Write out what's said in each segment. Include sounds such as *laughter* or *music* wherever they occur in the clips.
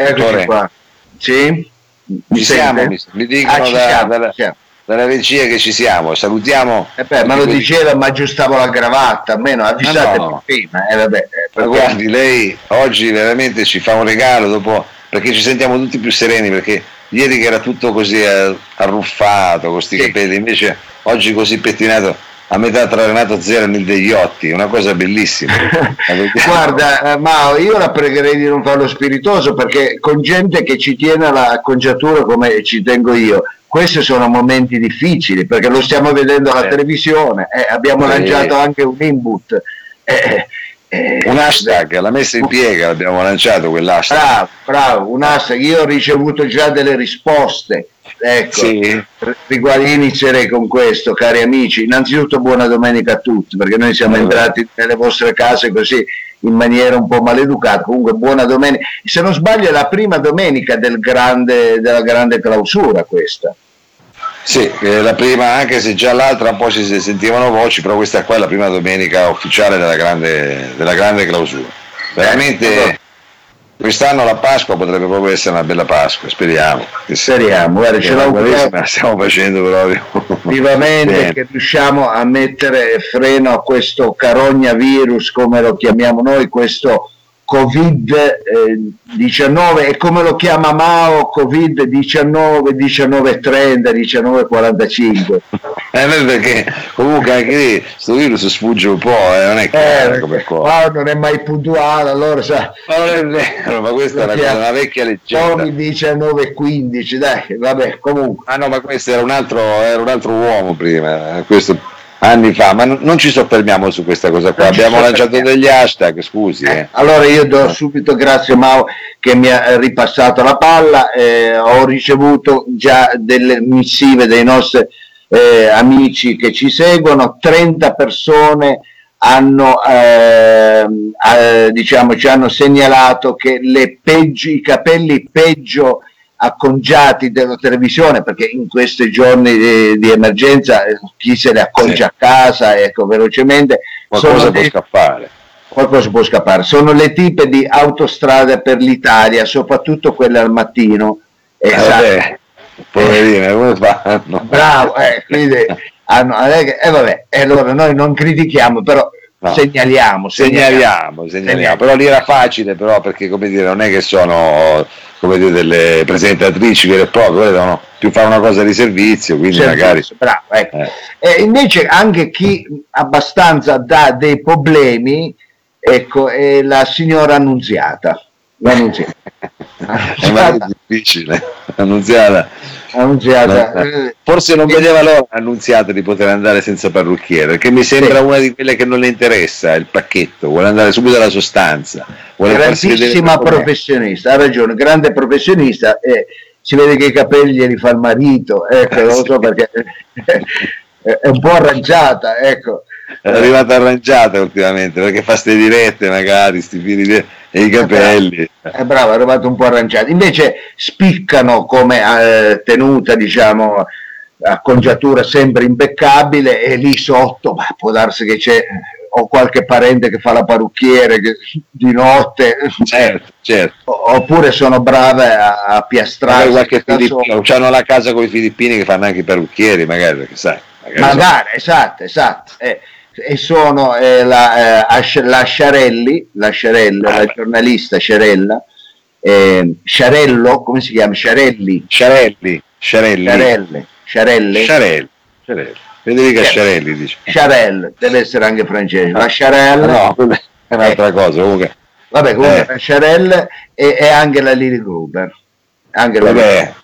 Eccoci qua. Sì? Mi, siamo, mi, mi dicono ah, da, siamo, dalla, siamo. dalla, regia che ci siamo. Salutiamo. Eh beh, ma lo diceva, ma aggiustavo la cravatta, almeno avvisate no, no. prima. Eh, vabbè, eh, guardi, lei oggi veramente ci fa un regalo dopo, perché ci sentiamo tutti più sereni, perché ieri che era tutto così eh, arruffato, con questi sì. capelli, invece oggi così pettinato a metà tra Renato Zero e degli Otti, una cosa bellissima. *laughs* Guarda, eh, Mao, io la pregherei di non farlo spiritoso perché con gente che ci tiene alla acconciatura come ci tengo io, questi sono momenti difficili perché lo stiamo vedendo alla eh. televisione, eh, abbiamo eh. lanciato anche un input. Eh, eh, un hashtag, la messa in piega l'abbiamo lanciato quell'hashtag. Bravo, bravo, un hashtag, io ho ricevuto già delle risposte Ecco, sì. inizierei con questo, cari amici. Innanzitutto buona domenica a tutti, perché noi siamo allora. entrati nelle vostre case così in maniera un po' maleducata. Comunque buona domenica. Se non sbaglio è la prima domenica del grande, della grande clausura questa. Sì, la prima, anche se già l'altra un po' si sentivano voci, però questa qua è la prima domenica ufficiale della grande, della grande clausura. Veramente... Eh, Quest'anno la Pasqua potrebbe proprio essere una bella Pasqua, speriamo. Speriamo, guarda, ce l'auguriamo. La stiamo facendo proprio. Vivamente che riusciamo a mettere freno a questo carogna virus, come lo chiamiamo noi, questo Covid-19 e come lo chiama Mao Covid-19, 1930, 1945. Eh, perché comunque anche lì questo virus sfugge un po', eh, non è chiaro eh, come cosa. Mao non è mai puntuale, allora sa. Ma non è vero, ma questa è una, una vecchia leggenda. 19 15, dai, vabbè, comunque. Ah no, ma questo era un altro, era un altro uomo prima, questo anni fa, ma non ci soffermiamo su questa cosa qua, abbiamo lanciato degli hashtag, scusi. Eh. Eh. Allora io do subito grazie a Mao che mi ha ripassato la palla, eh, ho ricevuto già delle missive dei nostri eh, amici che ci seguono, 30 persone hanno, ehm, eh, diciamo, ci hanno segnalato che le peggio, i capelli peggio accongiati della televisione perché in questi giorni di, di emergenza eh, chi se ne accongia sì. a casa ecco velocemente qualcosa può scappare qualcosa può scappare sono le tipe di autostrada per l'Italia soprattutto quelle al mattino eh, esatto. poverine come fanno bravo eh, quindi *laughs* hanno, eh, eh, vabbè, eh, allora noi non critichiamo però No. Segnaliamo, segnaliamo, segnaliamo, segnaliamo, però lì era facile, però perché come dire, non è che sono come dire, delle presentatrici vere e proprie, devono più fare una cosa di servizio, quindi servizio, magari... Bravo, ecco. eh. E invece anche chi abbastanza dà dei problemi, ecco, è la signora Annunziata. L'annunziata. *laughs* è difficile, Annunziata Annunziata. Eh, forse non vedeva l'ora Annunziata di poter andare senza parrucchiere, perché mi sembra sì. una di quelle che non le interessa il pacchetto, vuole andare subito alla sostanza. Grandissima professionista, ha ragione, grande professionista e si vede che i capelli li fa il marito, ecco, non so perché *laughs* è un po' arrangiata, ecco. È arrivata arrangiata ultimamente perché fa ste dirette magari, sti fili di e i capelli. È bravo, è arrivato un po' arrangiato. Invece spiccano come eh, tenuta, diciamo, acconciatura sempre impeccabile e lì sotto bah, può darsi che c'è o qualche parente che fa la parrucchiere che, *laughs* di notte certo, certo. oppure sono brave a, a piastrare qualche filippino, hanno la casa con i filippini che fanno anche i parrucchieri magari perché sai magari, magari so. esatto esatto eh e sono eh, la, eh, la Sciarelli, la, Sciarella, la giornalista Sciarella, eh, Sciarello, come si chiama? Sciarelli. Sciarelli. Sciarelli. Sciarelle. Sciarelle. Sciarelli. Sciarelli. Federica Sciarelli dice. Sciarelle, deve essere anche francese. La Sciarelle. No, è un'altra eh. cosa. Comunque. Vabbè, comunque eh. la Sciarelle e, e, anche la Lily Gruber. Anche Vabbè. La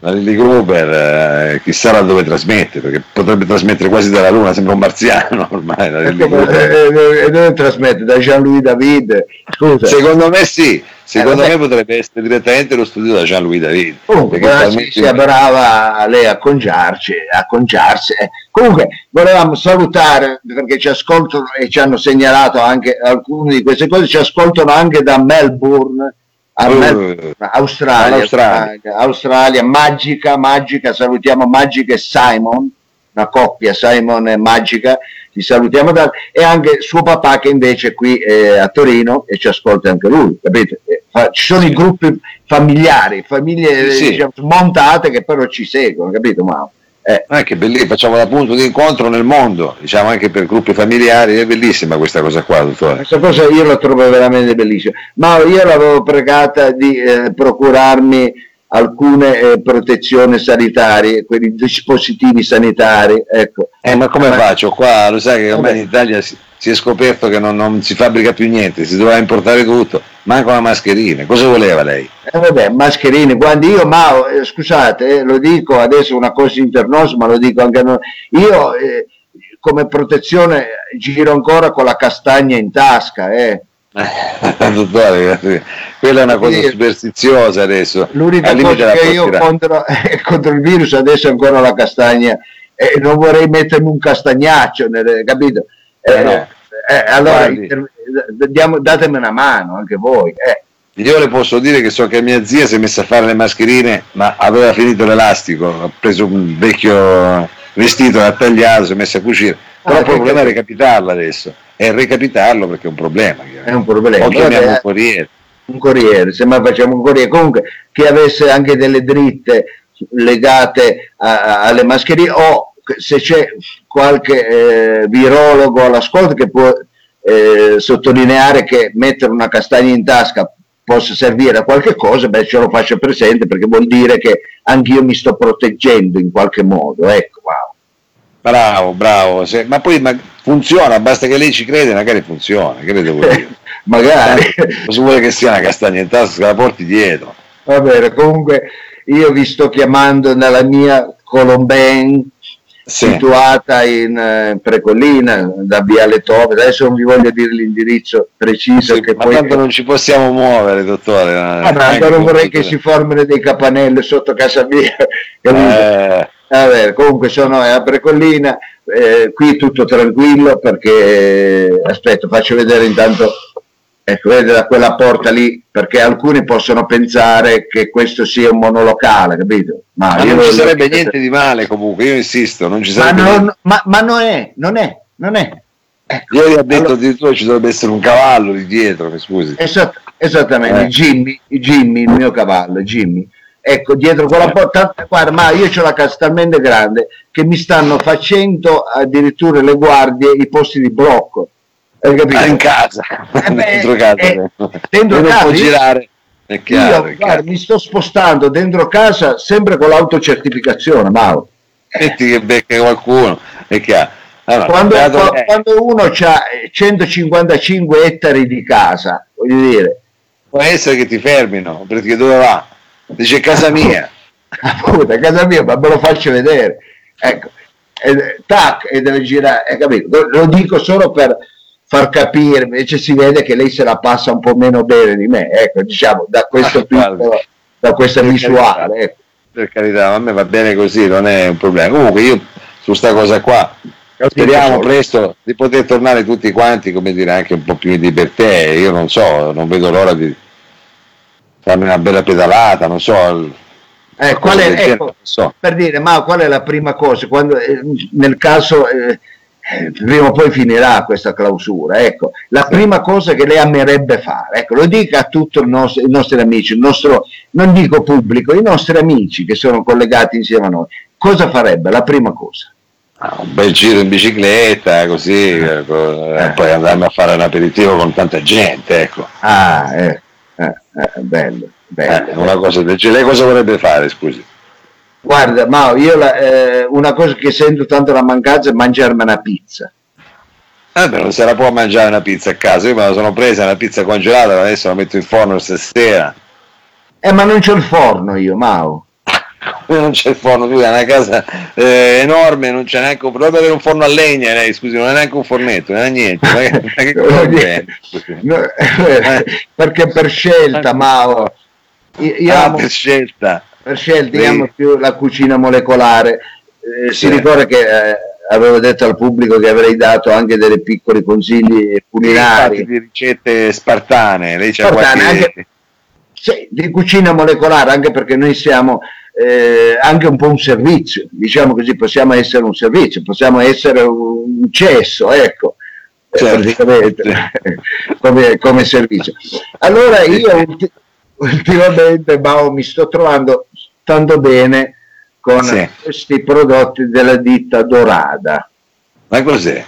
la Lily Gruber eh, chissà da dove trasmette perché potrebbe trasmettere quasi dalla luna sembra un marziano *laughs* ormai la Lily Gruber. E, e, dove trasmette? da Jean-Louis David Scusa. secondo me sì secondo eh, me potrebbe essere direttamente lo studio da Jean-Louis David comunque talmente... sia brava lei a congiarci a congiarsi eh. comunque volevamo salutare perché ci ascoltano e ci hanno segnalato anche alcune di queste cose ci ascoltano anche da Melbourne Uh, Australia, Australia. Australia, magica, magica, salutiamo Magica e Simon, una coppia Simon e Magica, ti salutiamo da, e anche suo papà che invece è qui eh, a Torino e ci ascolta anche lui, capite? Fa, ci sono i gruppi familiari, famiglie sì. diciamo, montate che però ci seguono, capito Mao? Eh. Anche bellissimo, facciamo da punto di incontro nel mondo, diciamo anche per gruppi familiari, è bellissima questa cosa qua, dottore. Questa cosa io la trovo veramente bellissima, ma io l'avevo pregata di eh, procurarmi alcune eh, protezioni sanitarie, quei dispositivi sanitari. Ecco. Eh, ma come ma... faccio? Qua lo sai che ormai in Italia si, si è scoperto che non, non, si fabbrica più niente, si dovrà importare tutto, manco la mascherina. Cosa voleva lei? Eh, vabbè, mascherine, quando io, ma eh, scusate, eh, lo dico adesso una cosa internosa, ma lo dico anche a noi, io eh, come protezione giro ancora con la castagna in tasca, eh. *laughs* Dottore, quella è una cosa superstiziosa adesso. L'unica cosa che io contro, contro, il virus adesso è ancora la castagna e eh, non vorrei mettermi un castagnaccio, capito? Eh, no. Eh, allora diamo, datemi una mano anche voi. Eh. Io le posso dire che so che mia zia si è messa a fare le mascherine, ma aveva finito l'elastico, ha preso un vecchio vestito, l'ha tagliato, si è messa a cucire. Però ah, il problema è recapitarla adesso e recapitarlo perché è un problema. È un problema. O chiamiamo un corriere. Un corriere, se mai facciamo un corriere. Comunque, chi avesse anche delle dritte legate a, a, alle mascherine o se c'è qualche eh, virologo all'ascolto che può eh, sottolineare che mettere una castagna in tasca possa servire a qualche cosa, beh ce lo faccio presente perché vuol dire che anch'io mi sto proteggendo in qualche modo. Ecco, wow. Bravo, bravo. Se, ma poi ma funziona, basta che lei ci crede, magari funziona, credo voi. *laughs* magari. Cosa vuole che sia una castagna in tasca, la porti dietro. Va bene, comunque io vi sto chiamando nella mia Colomben sì. situata in eh, Precollina, da Viale Tove. Adesso non vi voglio dire l'indirizzo preciso. Sì, che ma poi... tanto non ci possiamo muovere, dottore. Ah, no, non vorrei che si formino dei capanelli sotto casa mia. *laughs* Eh. Vabbè, comunque sono a Precollina, eh, qui tutto tranquillo perché, aspetta, faccio vedere intanto, ecco, vede da quella porta lì, perché alcuni possono pensare che questo sia un monolocale, capito? Ma, ma non ci sarebbe niente di male comunque, io insisto, non ci sarebbe ma, non, ma, ma non è, non è, non è. Ecco. Io gli ho detto allora, addirittura ci dovrebbe essere un cavallo lì dietro, mi scusi. Esatt- esattamente, eh. Jimmy, Jimmy, il mio cavallo, Jimmy ecco dietro quella porta guarda ma io ho la casa talmente grande che mi stanno facendo addirittura le guardie i posti di blocco hai capito? Ah, in casa. Eh beh, *laughs* dentro casa eh, dentro. casa non può girare. È chiaro, io, guarda, mi sto spostando dentro casa sempre con l'autocertificazione Mauro. Metti che becca qualcuno è chiaro. Allora, quando, quando, quando uno ha 155 ettari di casa voglio dire. Può essere che ti fermino perché dove va? dice casa mia. *laughs* Appunto casa mia ma me lo faccio vedere. Ecco e, tac e deve girare capito? lo dico solo per far capire invece si vede che lei se la passa un po' meno bene di me ecco diciamo da questo ah, piccolo, da questa per visuale carità, ecco. per carità a me va bene così non è un problema comunque io su sta cosa qua speriamo presto di poter tornare tutti quanti come dire anche un po' più in libertà io non so non vedo l'ora di farmi una bella pedalata, non so. Eh, qual è, ecco, so. Per dire, ma qual è la prima cosa? Quando, eh, nel caso, eh, prima o poi finirà questa clausura, ecco, la prima cosa che lei amerebbe fare, ecco, lo dica a tutti i nostri, i nostri amici, il nostro, non dico pubblico, i nostri amici che sono collegati insieme a noi, cosa farebbe la prima cosa? Ah, un bel giro in bicicletta, così, eh, eh. poi andarmi a fare un aperitivo con tanta gente, ecco. Ah, ecco. Eh, eh, bello, bello, eh, una cosa del genere. Lei cosa vorrebbe fare, scusi? Guarda, ma io la, eh, una cosa che sento tanto la mancanza è mangiarmi una pizza. Eh beh, non se la può mangiare una pizza a casa, io me la sono presa una pizza congelata, adesso la metto in forno stasera. Eh ma non c'ho il forno io, Mao *laughs* non c'è il forno, tu hai una casa eh, enorme, non c'è neanche un dovrebbe avere un forno a legna, lei, scusi, non è neanche un fornetto, non è niente. Ma che, ma che *laughs* no, eh, *laughs* perché per scelta, Mao. Io ah, amo, per scelta. Per scelta, io amo più la cucina molecolare. Eh. Si ricorda che eh, avevo detto al pubblico che avrei dato anche dei piccoli consigli culinari. Di ricette spartane, lei c'ha spartane, qualche... anche Sì, di cucina molecolare, anche perché noi siamo eh, anche un po' un servizio, diciamo così, possiamo essere un servizio, possiamo essere un cesso, ecco, eh, certo. *laughs* come, come, servizio. Allora io ultimamente Bao, mi sto trovando tanto bene con sì. questi prodotti della ditta Dorada. Ma cos'è?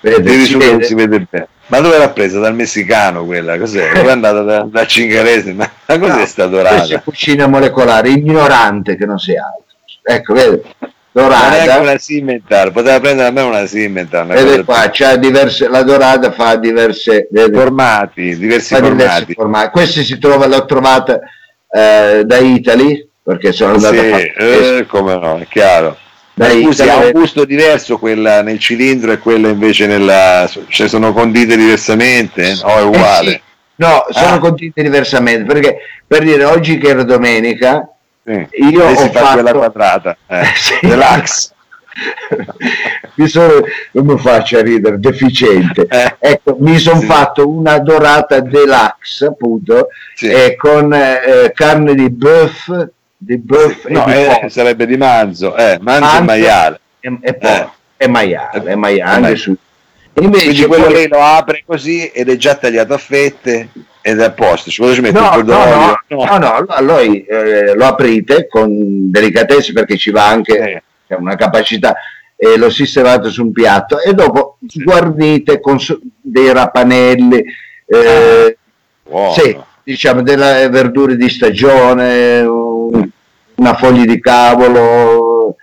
Vedi, si, vede. si vede bene. Ma dove l'ha presa? Dal messicano quella? Cos'è? Dove è andata da, da cingarese? Ma, ma cos'è no, sta dorata? Cucina molecolare, ignorante che non sia altro. Ecco, vedi? Dorata. Ma una Simmental, poteva prendere almeno una Simmental. Vede qua, c'ha diverse, la dorata fa diverse vede, formati, diversi formati. Diversi formati. Questa si trova, l'ho trovata eh, da Italy, perché sono andato sì, a fare... Eh, come no, è chiaro. Dai, scusi, ha un gusto diverso quella nel cilindro e quella invece nella... cioè sono condite diversamente? No, è uguale? Eh sì. No, sono ah. condite diversamente, perché per dire oggi che era domenica, sì. io ho fatto... quella quadrata, eh, *laughs* sì. deluxe. *laughs* mi sono, non mi faccia ridere, deficiente. Eh. Ecco, mi sono sì. fatto una dorata deluxe, appunto, sì. eh, con eh, carne di bœuf, di bœuf no, eh, sarebbe di manzo, eh, manzo, manzo e maiale. E, e poi, eh. è maiale, è maiale, anche su. Invece Quindi quello poi... lì lo apre così ed è già tagliato a fette ed è a posto. Ci ci mette no, no, no, no, no, allora eh, lo aprite con delicatezza perché ci va anche eh. una capacità e lo sistemate su un piatto e dopo sì. guardite con dei rapanelli. Eh, ah, sì, diciamo delle verdure di stagione, una foglia di cavolo,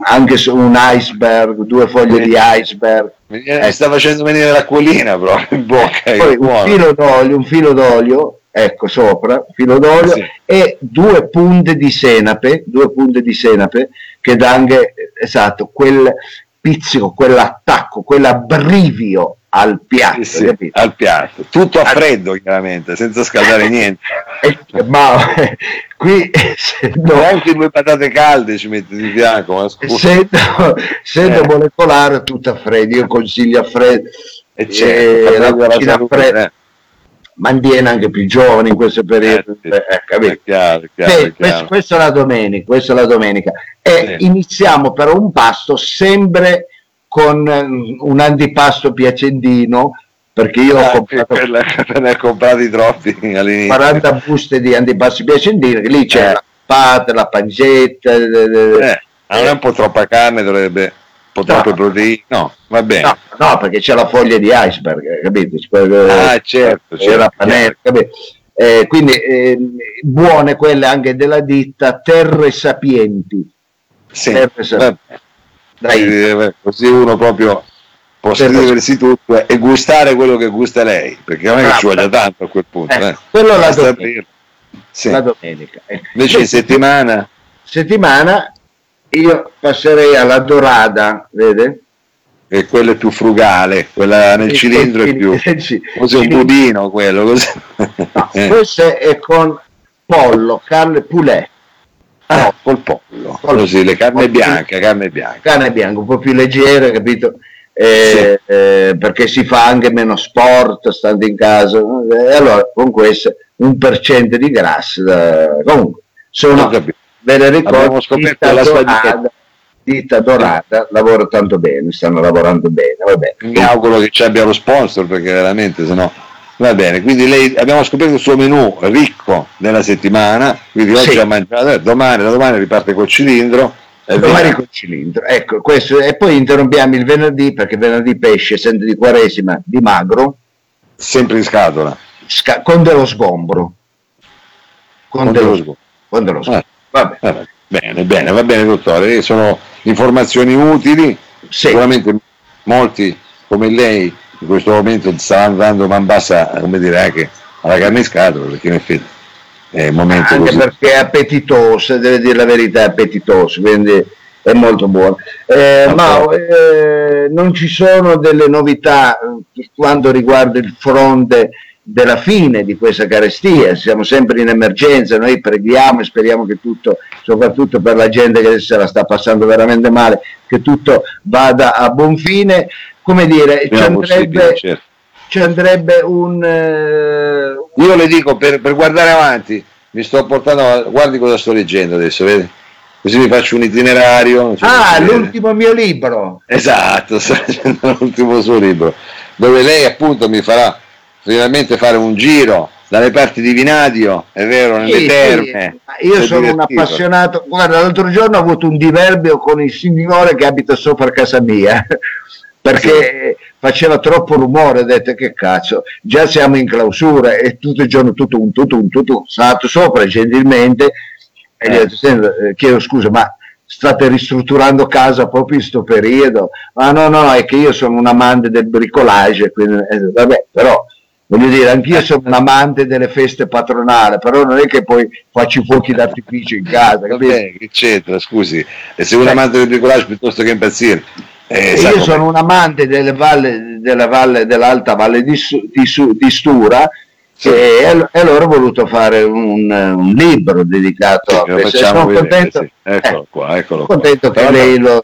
anche su un iceberg, due foglie di iceberg. Mi eh. sta facendo venire l'acquolina però *laughs* in bocca. Poi un filo d'olio, un filo d'olio, ecco sopra, filo d'olio sì. e due punte di senape, due punte di senape che dà anche, esatto, quel pizzico, quell'attacco, quell'abbrivio al piatto, sì, sì, al piatto, tutto a freddo chiaramente, senza scaldare *laughs* niente. Eh, ma *laughs* qui no, anche due patate calde ci metti di fianco, ma sento, sento eh. molecolare tutto a freddo, io consiglio a freddo e certo, eh, la cucina a freddo. Eh. Mantiene anche più giovani in questo periodo, eh, eh, chiaro, chiaro, Beh, questo, questa è la domenica, questa è la domenica. E iniziamo però un pasto sempre con eh, un antipasto piacentino perché io ah, *laughs* ho comprato, per, ne comprati troppi all'inizio. 40 buste di antipasti piacentino che lì c'è eh. la pata, la pancetta eh, eh, non è un po' troppa carne dovrebbe un po' troppe no. no va bene no, no, perché c'è la foglia di iceberg eh, capito? ah certo, c'è certo, la panetta certo. eh, quindi eh, buone quelle anche della ditta Terre Sapienti sì, Terre Sapienti dai. Eh, così uno proprio può scriversi tutto e gustare quello che gusta lei, perché non è che ci voglia tanto a quel punto. Eh, eh. Quello la domenica. Sì. la domenica. Eh. Invece in settimana? Settimana io passerei alla dorada, vede? E quello è più frugale, quella nel cilindro è più così un budino quello. Così. No, questo è con pollo, carne poulet Ah, col pollo, pollo sì, le carne bianche, carne bianca. Carne bianca, un po' più leggera, capito? Eh, sì. eh, perché si fa anche meno sport stando in casa e allora con questo un per cento di grasso da... comunque sono ve le ricordo ditta dorata, ditta dorata lavora tanto bene stanno lavorando bene vabbè. mi auguro che ci abbia lo sponsor perché veramente se no Va bene, quindi lei, abbiamo scoperto il suo menù ricco nella settimana, quindi oggi sì. ha mangiato, eh, domani, da domani riparte col cilindro. Domani col cilindro, ecco questo, e poi interrompiamo il venerdì perché venerdì pesce, sempre di quaresima, di magro. Sempre in scatola. Sca- con dello sgombro. Con, con dello, sgombro. Con dello sgombro. Eh. Vabbè. Bene, bene, va bene dottore, sono informazioni utili, sì. sicuramente molti come lei in questo momento sta andando man bassa come dire anche alla carne in scatola perché in effetti è il momento anche così. perché è appetitoso deve dire la verità è appetitoso quindi è molto buono eh, ma eh, non ci sono delle novità per quanto riguarda il fronte della fine di questa carestia, siamo sempre in emergenza, noi preghiamo e speriamo che tutto, soprattutto per la gente che se la sta passando veramente male, che tutto vada a buon fine come dire, ci andrebbe, certo. ci andrebbe un, uh, io le dico per, per guardare avanti, mi sto portando, guardi cosa sto leggendo adesso, vedi? Così mi faccio un itinerario. Ah, l'ultimo mio libro. Esatto, *laughs* sto leggendo l'ultimo suo libro, dove lei appunto mi farà finalmente fare un giro dalle parti di Vinadio, è vero, nelle sì, terme. Sì. Io sono un appassionato, guarda, l'altro giorno ho avuto un diverbio con il signore che abita sopra casa mia, *laughs* perché sì. faceva troppo rumore, ho detto che cazzo, già siamo in clausura e tutto il giorno tutto un tutto un tutto, sono andato sopra gentilmente e gli ho detto, eh, chiedo scusa, ma state ristrutturando casa proprio in questo periodo? Ma no, no, è che io sono un amante del bricolage, quindi, eh, vabbè, però voglio dire, anch'io sono un amante delle feste patronali, però non è che poi faccio i fuochi d'artificio in casa. Vabbè, che c'entra, scusi, e sei un eh. amante del bricolage piuttosto che impazzire. Eh, io sono un amante delle valle, della valle, dell'alta valle di, di, di Stura sì. e, e, allora ho voluto fare un, un libro dedicato sì, a questo. Sono vedere, contento, sì. eccolo qua, eccolo contento qua. che lei lo,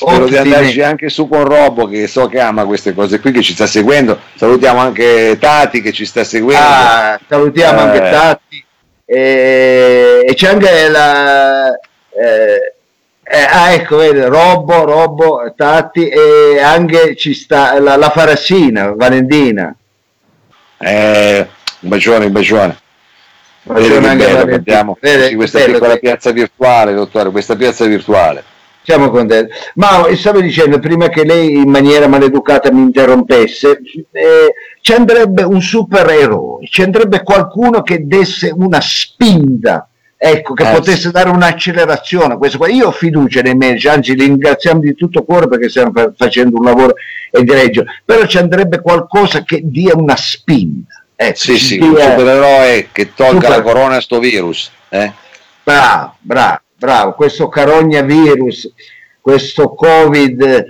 Spero di andarci anche su con Robo che so che ama queste cose qui, che ci sta seguendo. Salutiamo anche Tati che ci sta seguendo. Ah, salutiamo eh. anche Tati. E, e c'è anche la... Eh, eh, ah, ecco, vedi, Robbo, Robbo, Tati e anche ci sta la, la Farassina, Valentina. Eh, un bacione, un bacione. Bacione anche bello, vediamo vede, questa bello, piccola piazza virtuale, dottore, questa piazza virtuale siamo contenti. Ma stavo dicendo, prima che lei in maniera maleducata mi interrompesse, eh, ci andrebbe un supereroe, ci andrebbe qualcuno che desse una spinta, ecco, che eh, potesse dare un'accelerazione. Questo Io ho fiducia nei medici, anzi li ringraziamo di tutto cuore perché stiamo facendo un lavoro egregio, però ci andrebbe qualcosa che dia una spinta. Ecco, sì, sì, dia... un supereroe che tolga super... la corona a sto virus. Eh? Bravo, bravo bravo, questo carogna virus, questo Covid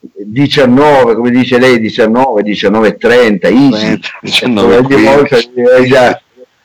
19, come dice lei, 19, 19 30, easy. 19, 19 eh, già,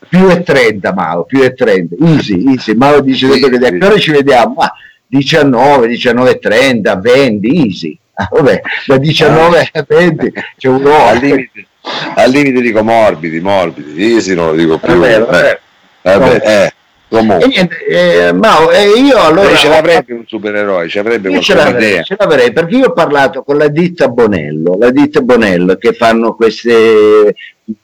più e 30 Mao, più e 30, easy, easy. Mao dice sì, che sì. ora ci vediamo, ma 19, 19 30, 20, easy. Ah, vabbè, da 19 a 20 c'è un al limite, al limite dico morbidi, morbidi, easy non lo dico più. Vabbè, vabbè. Eh, vabbè, eh. Comunque. niente, eh, ma eh, io allora... Lei ce l'avrebbe un supereroe, ce l'avrebbe io ce l'avrei, ce l'avrei, perché io ho parlato con la ditta Bonello, la ditta Bonello che fanno queste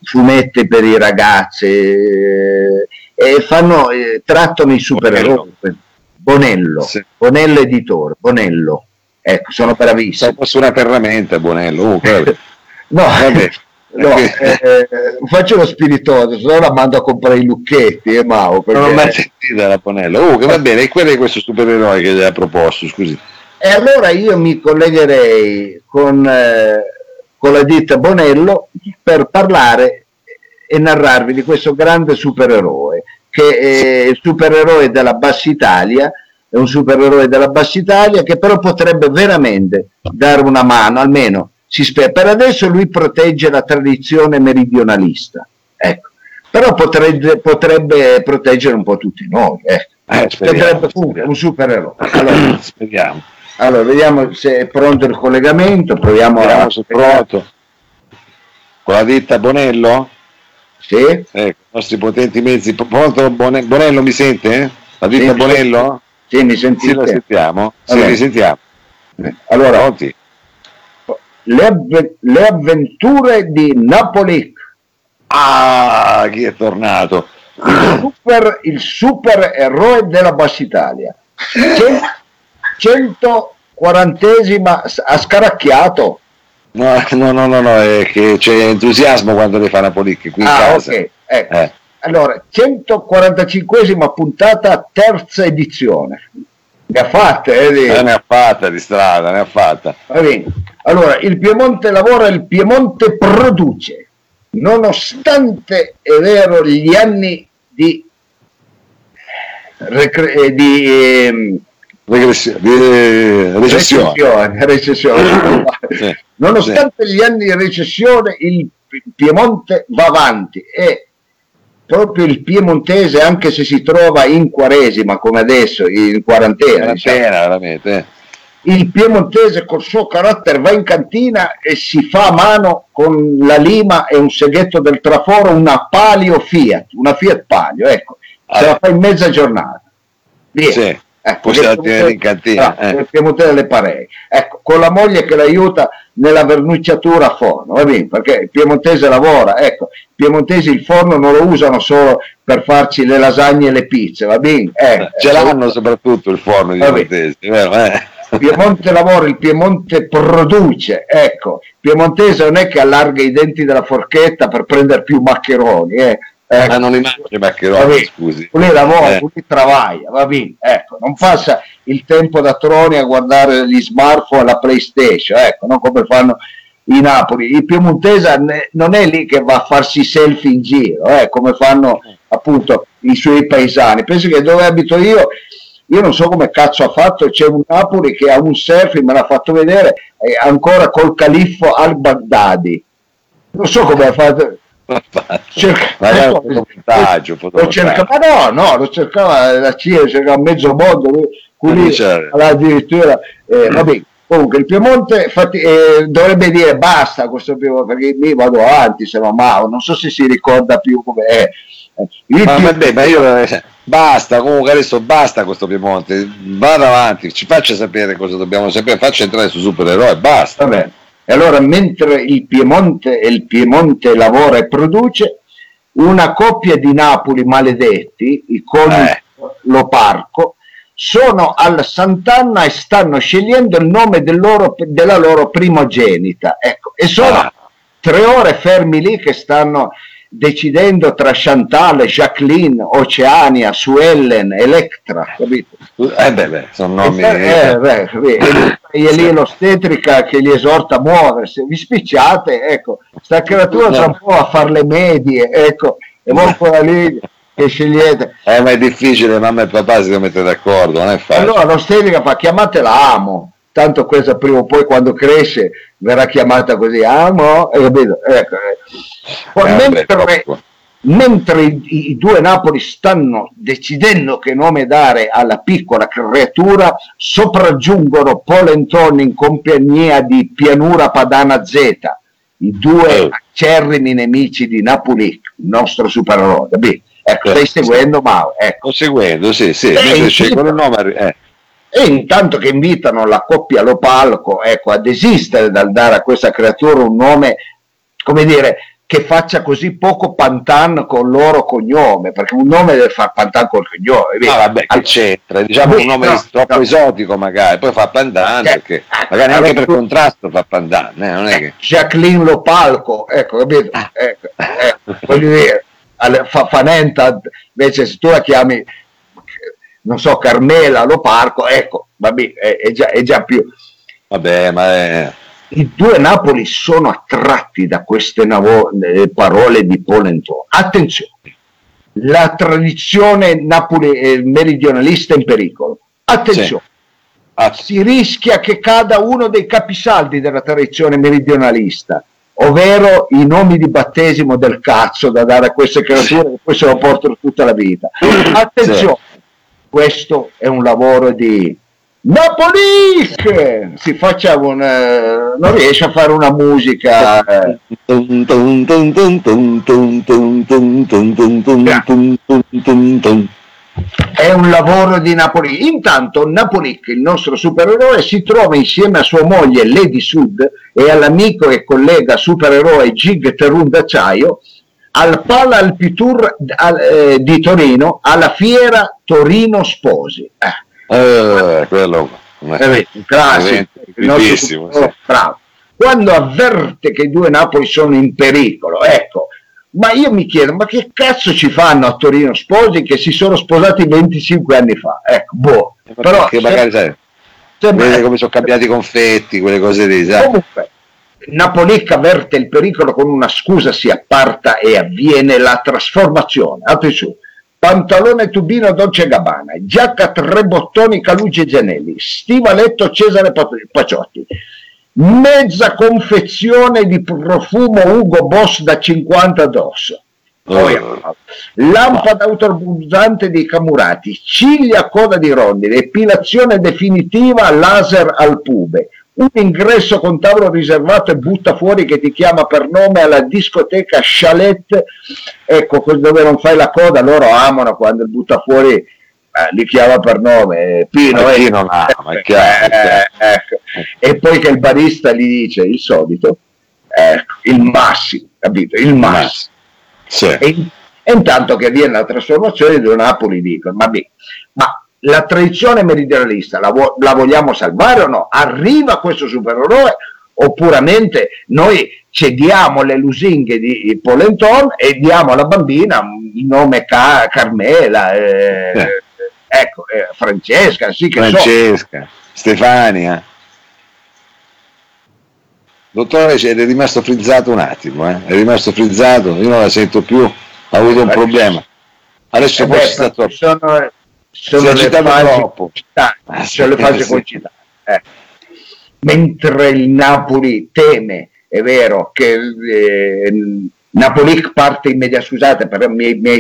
fumetti per i ragazzi eh, e fanno, eh, trattano i supereroi. Bonello, sì. Bonello editore, Bonello. Ecco, sono bravissimo. Fosse una ferramenta, Bonello. Uh, *laughs* no, vabbè. *laughs* No, eh, eh, faccio lo spiritoso, se no la mando a comprare i lucchetti, eh, Mao. Perché... Non ho mai sentito la Ponella. Oh, che va bene, e quello è questo supereroe che gli ha proposto, scusi. E allora io mi collegherei con, eh, con la ditta Bonello per parlare e narrarvi di questo grande supereroe, che è il supereroe della Bassa Italia, è un supereroe della Bassa Italia che però potrebbe veramente dare una mano, almeno si spera. Per adesso lui protegge la tradizione meridionalista, ecco. però potrebbe, potrebbe, proteggere un po' tutti noi. Ecco. Eh, speriamo, speriamo. un supereroe. *clears throat* Allora, speriamo. Allora, vediamo se è pronto il collegamento, proviamo Speriamo a... Se pronto. Con la ditta Bonello? Sì. Ecco, i nostri potenti mezzi. Pronto Bonello mi sente? La ditta sì, Bonello? Sì, mi sentite. Sì, la sentiamo. Sì, mi sentiamo. Allora, Pronti? Le, avve- le avventure di Napoli. Ah, chi è tornato? Il super, il super eroe della Bassa Italia. 140esima ha scaracchiato. No, no, no, no, no, è che c'è entusiasmo quando le fa Napoli qui in ah. Okay. Ecco. Eh. Allora, 145esima puntata, terza edizione. Ne ha fatte, eh, eh, ne ha fatta di strada, ne ha fatta. Va bene. Allora, il Piemonte lavora, il Piemonte produce, nonostante, è vero, gli anni di, recre- eh, di eh, di recessione. recessione. *laughs* sì, nonostante sì. gli anni di recessione, il Piemonte va avanti e proprio il piemontese, anche se si trova in quaresima come adesso, in quarantena, diciamo, veramente. il piemontese col suo carattere va in cantina e si fa a mano con la lima e un seghetto del traforo una Palio Fiat, una Fiat Palio, ecco, ah, se la fa in mezza giornata. Vieni. Sì. Se la tiene in cantina. No, eh. Piemontese le parei. Ecco, con la moglie che l'aiuta nella vernucciatura a forno, va bene, perché il piemontese lavora, ecco, i piemontesi il forno non lo usano solo per farci le lasagne e le pizze, va bene? Eh, Ce eh, l'hanno soprattutto il forno di piemontesi, vero? Eh? Piemonte lavora, il Piemonte produce, ecco, il piemontese non è che allarga i denti della forchetta per prendere più maccheroni, eh. Ecco. Ma non li mangia i maccheroni, scusi. Lui lavora, eh. lui travaglia, va bene, ecco, non passa il tempo da troni a guardare gli smartphone alla PlayStation, ecco, non come fanno i Napoli. Il piemontese non è lì che va a farsi selfie in giro, eh, come fanno appunto i suoi paesani. Penso che dove abito io io non so come cazzo ha fatto, c'è un Napoli che ha un surfing, me l'ha fatto vedere, ancora col califfo al-Baghdadi. Non so come ha fatto. Cerca... Ma so, montaggio, lo cercava, no, no, lo cercava la CIA, cercava mezzo mondo, lui, addirittura, eh, vabbè, comunque il Piemonte infatti, eh, dovrebbe dire basta questo Piemonte, perché mi vado avanti, se no Mao, non so se si ricorda più come è. Il ma, vabbè, ma io eh, basta, comunque adesso basta questo Piemonte, vada avanti, ci faccia sapere cosa dobbiamo sapere, faccia entrare su supereroe, basta. Vabbè. E allora mentre il Piemonte, il Piemonte lavora e produce, una coppia di Napoli maledetti, i coni eh. Loparco, sono al Sant'Anna e stanno scegliendo il nome del loro, della loro primogenita. Ecco, e sono ah. tre ore fermi lì che stanno decidendo tra Chantal, Jacqueline, Oceania, Suellen, Electra, capito? Eh beh, beh sono nomi... Eh, beh, *coughs* e, e lì l'ostetrica che li esorta a muoversi, vi spicciate, ecco, sta creatura sta un po' a fare le medie, ecco, e voi ancora lì che scegliete. Eh, ma è difficile, mamma e papà si devono mettere d'accordo, non è facile. Allora l'ostetrica fa chiamatela amo, tanto questa prima o poi quando cresce verrà chiamata così, amo, e capito? Ecco, eh. eh mentre, mentre i, due Napoli stanno decidendo che nome dare alla piccola creatura, sopraggiungono Polentone in compagnia di Pianura Padana Z, i due acerrimi nemici di Napoli, il nostro supereroe. Ecco, stai seguendo Mao? Ecco. Sto seguendo, sì, sì, eh, il nome. Eh e intanto che invitano la coppia Lopalco ecco, a desistere dal dare a questa creatura un nome, come dire, che faccia così poco pantan con il loro cognome, perché un nome deve fare pantan col cognome. Ah, vabbè, che c'entra? Diciamo un nome no, troppo no. esotico magari, poi fa pantan, cioè, perché magari anche per contrasto fa pantan, eh, non è che... Jacqueline Lopalco, ecco, capito? Ah. Ecco, ecco, voglio dire, fa, Fanenta, invece se tu la chiami non so, Carmela, lo parco, ecco, vabbè, è, è, già, è già più... Vabbè, ma è... I due Napoli sono attratti da queste navo- eh, parole di Polentone. Attenzione, la tradizione Napoli eh, meridionalista è in pericolo. Attenzione, sì. si rischia che cada uno dei capisaldi della tradizione meridionalista, ovvero i nomi di battesimo del cazzo da dare a queste creature che poi se lo portano tutta la vita. Attenzione, sì questo è un lavoro di Napoli si faccia un eh, non riesce a fare una musica eh. è un lavoro di Napoli intanto Napolic il nostro supereroe si trova insieme a sua moglie Lady Sud e all'amico e collega supereroe Gig Terun d'Acciaio al Pala Alpitur eh, di Torino alla fiera Torino Sposi. Eh. Eh, quello eh, classico, sì. bravo. Quando avverte che i due Napoli sono in pericolo, ecco, ma io mi chiedo, ma che cazzo ci fanno a Torino Sposi che si sono sposati 25 anni fa? Ecco, boh. Però, che magari sai, vede come sono cambiati i confetti, quelle cose lì, sai. Comunque, Napolecca avverte il pericolo con una scusa si apparta e avviene la trasformazione. Attenzione. Pantalone tubino Dolce Gabbana, giacca tre bottoni Calugi Gianelli, stivaletto Cesare Paciotti, mezza confezione di profumo Ugo Boss da 50 addosso, Oh. Lampada autobusante di Camurati, ciglia a coda di rondine, epilazione definitiva laser al pube, un ingresso con tavolo riservato e butta fuori che ti chiama per nome alla discoteca Chalet, ecco dove non fai la coda, loro amano quando il butta fuori eh, li chiama per nome, Pino, eh, Pino no, è chiaro, eh, ecco. e poi che il barista gli dice il solito, ecco, il massimo, capito? Il massimo. Sì. E, e, intanto che avviene la trasformazione di Napoli dicono, ma, ma la tradizione meridionalista la, vo- la, vogliamo salvare o no? Arriva questo supereroe o puramente noi cediamo le lusinghe di Polenton e diamo alla bambina il nome Ca- Carmela, eh, eh. ecco, eh, Francesca, sì che Francesca, so. Stefania. Dottore, è rimasto frizzato un attimo, eh? è rimasto frizzato, io non la sento più, ha avuto un problema. Adesso eh beh, sono, sono le troppo. Ah, sono le fasi concitate. Eh. Mentre il Napoli teme, è vero, che eh, Napoli parte immediatamente, scusate, però mi, mi,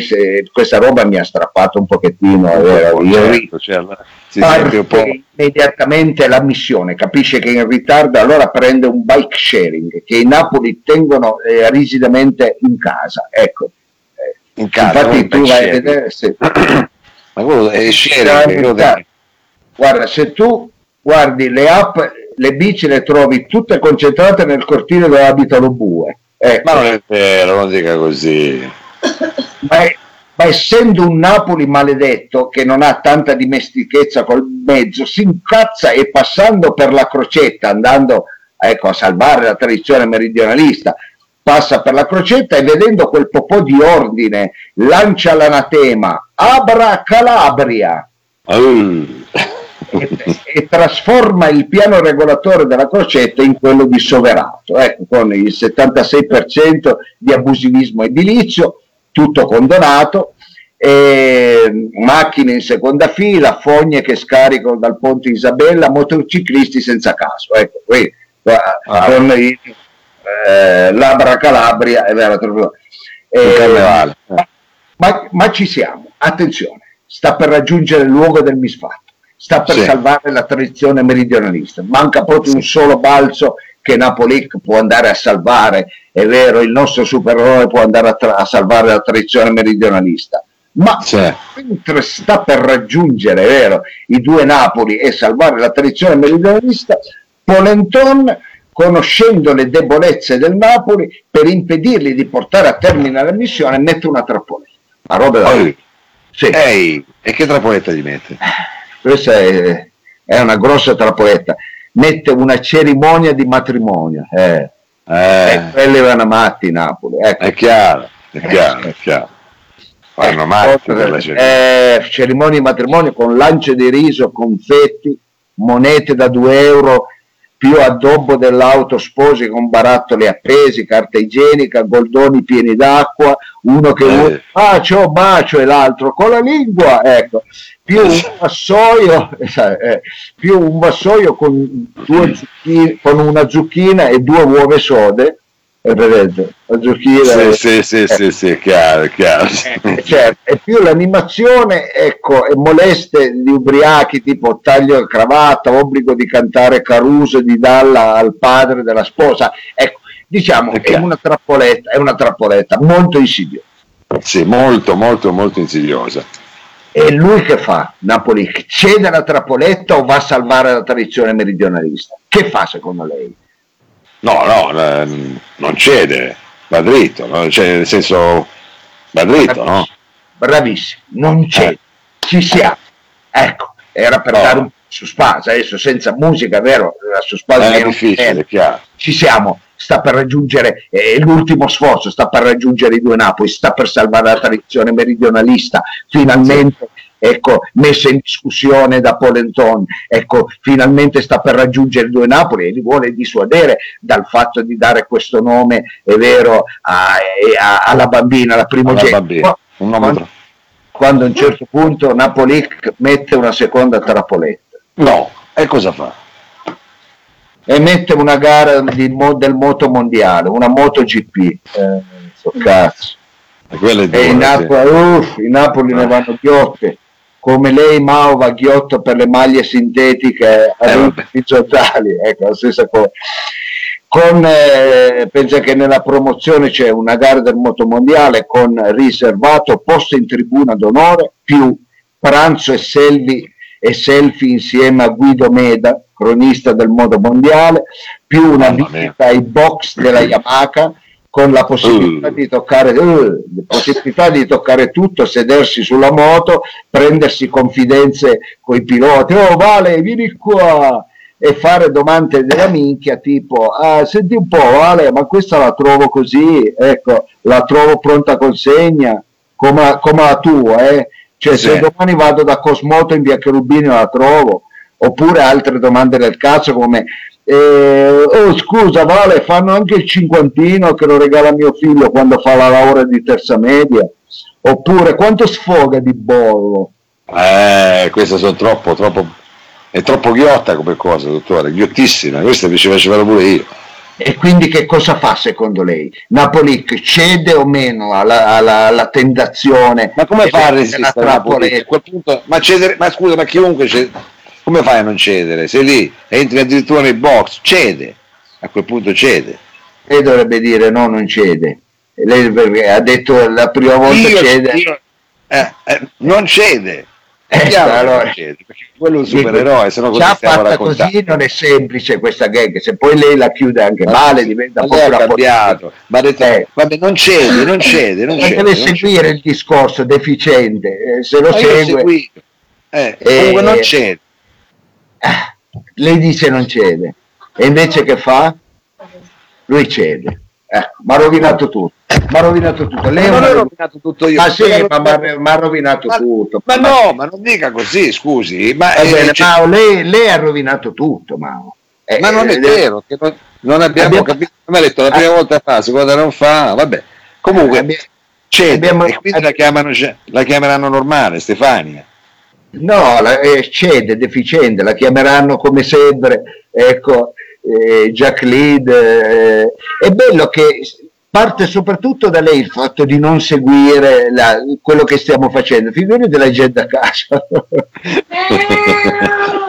questa roba mi ha strappato un pochettino, è vero, io certo, parte immediatamente la missione, capisce che è in ritardo, allora prende un bike sharing che i Napoli tengono eh, rigidamente in casa, ecco. In casa, Infatti tu vai a vedere... Se... Ma quello è sharing, Guarda, se tu guardi le app, le bici le trovi tutte concentrate nel cortile dove abita lo bue Ecco. Ma non è vero, non dica così. *coughs* Ma, è, ma, essendo un Napoli maledetto che non ha tanta dimestichezza col mezzo, si incazza e passando per la crocetta, andando ecco, a salvare la tradizione meridionalista, passa per la crocetta e vedendo quel po' di ordine lancia l'anatema Abra Calabria. Uh e, e, trasforma il piano regolatore della crocetta in quello di Soverato, ecco, con il 76% di abusivismo edilizio, tutto condonato, macchine in seconda fila, fogne che scaricano dal ponte Isabella, motociclisti senza caso. Ecco, qui, ah. con il, eh, l'Abra Calabria è vero, eh, ma, ma ci siamo, attenzione, sta per raggiungere il luogo del misfatto sta per sì. salvare la tradizione meridionalista. Manca proprio sì. un solo balzo che Napoli può andare a salvare, è vero, il nostro supereroe può andare a, tra- a salvare la tradizione meridionalista. Ma sì. mentre sta per raggiungere, vero, i due Napoli e salvare la tradizione meridionalista, Polenton conoscendo le debolezze del Napoli, per impedirgli di portare a termine la missione, mette una trappoletta. Ma roba da... Sì. Ehi, e che trappoletta gli mette? questa è, è una grossa trappoletta, mette una cerimonia di matrimonio, eh. Eh. E quelli vanno matti Napoli. Ecco. È chiaro, è chiaro, è chiaro. Vanno matti per cerimonia. Eh, cerimonia di matrimonio con lancio di riso, confetti, monete da 2 euro, più addobbo dell'auto sposi con barattoli appesi, carta igienica, goldoni pieni d'acqua, uno che eh. vuole bacio, bacio e l'altro con la lingua, ecco, più un *laughs* vassoio, eh, più un vassoio con, zucchine, con una zucchina e due uova sode, vedete, la zucchina sì, è, sì, sì, eh, sì, sì, chiaro, chiaro. Eh, certo. e più l'animazione ecco e moleste di ubriachi tipo taglio e cravatta obbligo di cantare Caruso di Dalla al padre della sposa. Ecco diciamo è, è una trappoletta è una trappoletta molto insidiosa. Sì molto molto molto insidiosa. E lui che fa? Napoli cede la trappoletta o va a salvare la tradizione meridionalista? Che fa secondo lei No, no, ehm, non cede, va dritto, no? cioè, nel senso va dritto, no? Bravissimo, non cede, eh. ci siamo. Ecco, era per oh. dare un suspense, adesso senza musica, vero? La suspense è, difficile, chiaro. Ci siamo, sta per raggiungere eh, l'ultimo sforzo, sta per raggiungere i due Napoli, sta per salvare la tradizione meridionalista, finalmente sì ecco, messa in discussione da Polenton, ecco, finalmente sta per raggiungere due Napoli e li vuole dissuadere dal fatto di dare questo nome, è vero, a, a, alla bambina, alla primogenita. Quando, quando a un certo punto Napoli mette una seconda trappoletta. No, e cosa fa? E mette una gara di, del moto mondiale, una MotoGP. Eh, so cazzo. E in Napoli, uff, in Napoli ne vanno ghiotte come lei Mao va ghiotto per le maglie sintetiche a eh, *laughs* ecco la stessa cosa. Con, eh, pensa che nella promozione c'è una gara del motomondiale con riservato posto in tribuna d'onore più pranzo e selfie, e selfie insieme a Guido Meda, cronista del modo mondiale, più una visita ai box della Yamaha con la possibilità, uh. di toccare, uh, possibilità di toccare tutto, sedersi sulla moto, prendersi confidenze con i piloti, oh Vale vieni qua e fare domande della minchia tipo ah, senti un po' Vale ma questa la trovo così ecco la trovo pronta consegna come, come la tua eh? cioè sì. se domani vado da Cosmoto in via Cherubini la trovo oppure altre domande del cazzo come eh, oh scusa Vale fanno anche il cinquantino che lo regala mio figlio quando fa la laurea di terza media oppure quanto sfoga di bollo eh queste sono troppo troppo è troppo ghiotta come cosa dottore ghiottissima questa mi ci facevano pure io e quindi che cosa fa secondo lei? Napoli cede o meno alla, alla, alla tentazione? Ma come fa a resistere Napoli? A quel punto, ma, cedere, ma scusa, ma chiunque cede, come fai a non cedere? Sei lì, entri addirittura nei box, cede, a quel punto cede. Lei dovrebbe dire no, non cede. Lei ha detto la prima volta io, cede. Io, eh, eh, non cede. Eh, allora, cede, perché quello è un supereroe, se no così già fatta così non è semplice questa gag, se poi lei la chiude anche ma male diventa ma poco cambiato, ma ha detto, eh. vabbè non cede, non cede, non cede. Deve seguire il discorso deficiente, eh, se lo ma segue... Eh, comunque non eh, cede lei dice non cede e invece che fa? Lui cede. Eh, mi ha rovinato tutto. Mi ha rovinato tutto. Lei ma non ho rovinato tutto io. Ma sì, ma ha rovinato ma, tutto. Ma, no, ma non dica così, scusi. Ma, eh, bene, cioè... Mao, lei, lei, ha rovinato tutto, Mao. Eh, ma non è eh, vero, che non, non abbiamo, abbiamo capito. Mi ha detto la prima ah. volta fa, seconda non fa, vabbè. Comunque, abbiamo, cede, abbiamo, e quindi la, chiamano, la chiameranno normale, Stefania. No, la, eh, cede, deficiente, la chiameranno come sempre, ecco, eh, Jacqueline. Eh, è bello che parte soprattutto da lei il fatto di non seguire la, quello che stiamo facendo. Figurati della gente a casa. *laughs*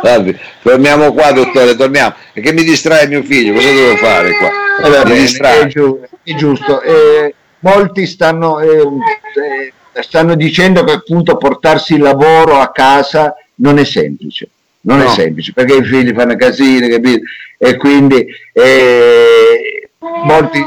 Vabbè, torniamo qua, dottore, torniamo. Perché mi distrae mio figlio, cosa devo fare qua? Eh, bene, è, giusto. È giusto. Eh, molti stanno eh, eh stanno dicendo che appunto portarsi il lavoro a casa non è semplice. Non no. è semplice perché i figli fanno casini, capito? E quindi eh, molti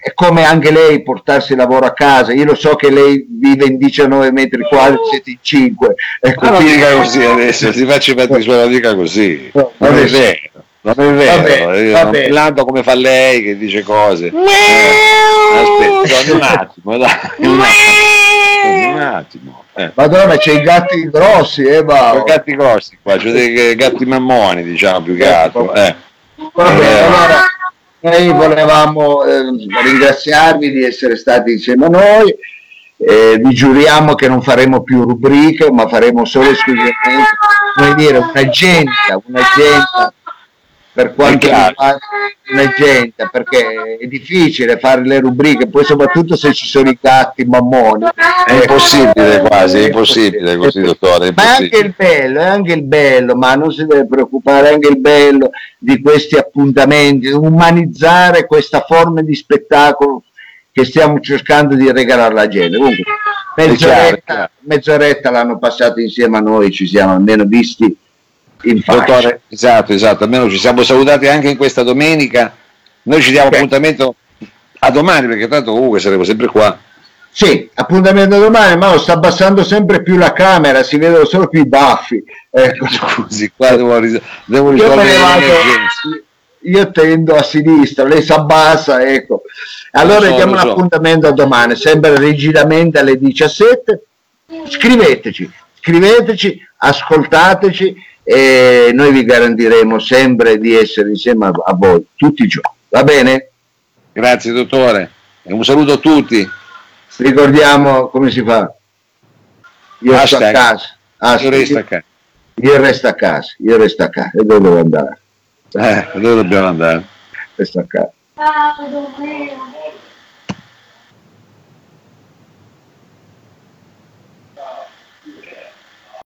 è come anche lei portarsi il lavoro a casa. Io lo so che lei vive in 19 metri quadri, siete in 5. Ecco, ma non dica così adesso, si faccia i fatti suoi, non dica così. No, non, è vero. Non è vero, vabbè, vabbè. parlando come fa lei che dice cose. Eh, aspetta, un attimo, dai. Un attimo un attimo. Eh. Madonna, c'è i gatti grossi, eh, I gatti grossi qua, c'è dei gatti mammoni, diciamo, più che ecco. altro. Eh. Vabbè, eh. allora, noi volevamo eh, ringraziarvi di essere stati insieme a noi. Eh, vi giuriamo che non faremo più rubriche, ma faremo solo esclusivamente come dire, un'agenda, un'agenda per quanto riguarda la gente, perché è difficile fare le rubriche, poi soprattutto se ci sono i gatti mammoni. È impossibile quasi, è impossibile così dottore. Ma è anche il bello, è anche il bello, ma non si deve preoccupare, è anche il bello di questi appuntamenti, umanizzare questa forma di spettacolo che stiamo cercando di regalare alla gente. Comunque, mezz'oretta, mezz'oretta l'hanno passato insieme a noi, ci siamo almeno visti in Dottore, esatto, esatto, almeno ci siamo salutati anche in questa domenica. Noi ci diamo Beh. appuntamento a domani perché tanto comunque saremo sempre qua. Sì, appuntamento a domani, ma sta abbassando sempre più la camera, si vedono solo più i baffi. Ecco. *laughs* Scusi, qua devo, ris- devo risolvere io tendo a sinistra, lei si abbassa, ecco. Allora so, diamo un so. appuntamento a domani, sempre rigidamente alle 17. Scriveteci, scriveteci, ascoltateci e noi vi garantiremo sempre di essere insieme a, voi tutti i giorni. Va bene? Grazie dottore. E un saluto a tutti. Ricordiamo come si fa. Io Hashtag. sto a casa. Hashtag. Io resto a casa. Io resto a casa. Io resto a casa. E dove devo andare? Eh, dove dobbiamo andare? Resto a casa.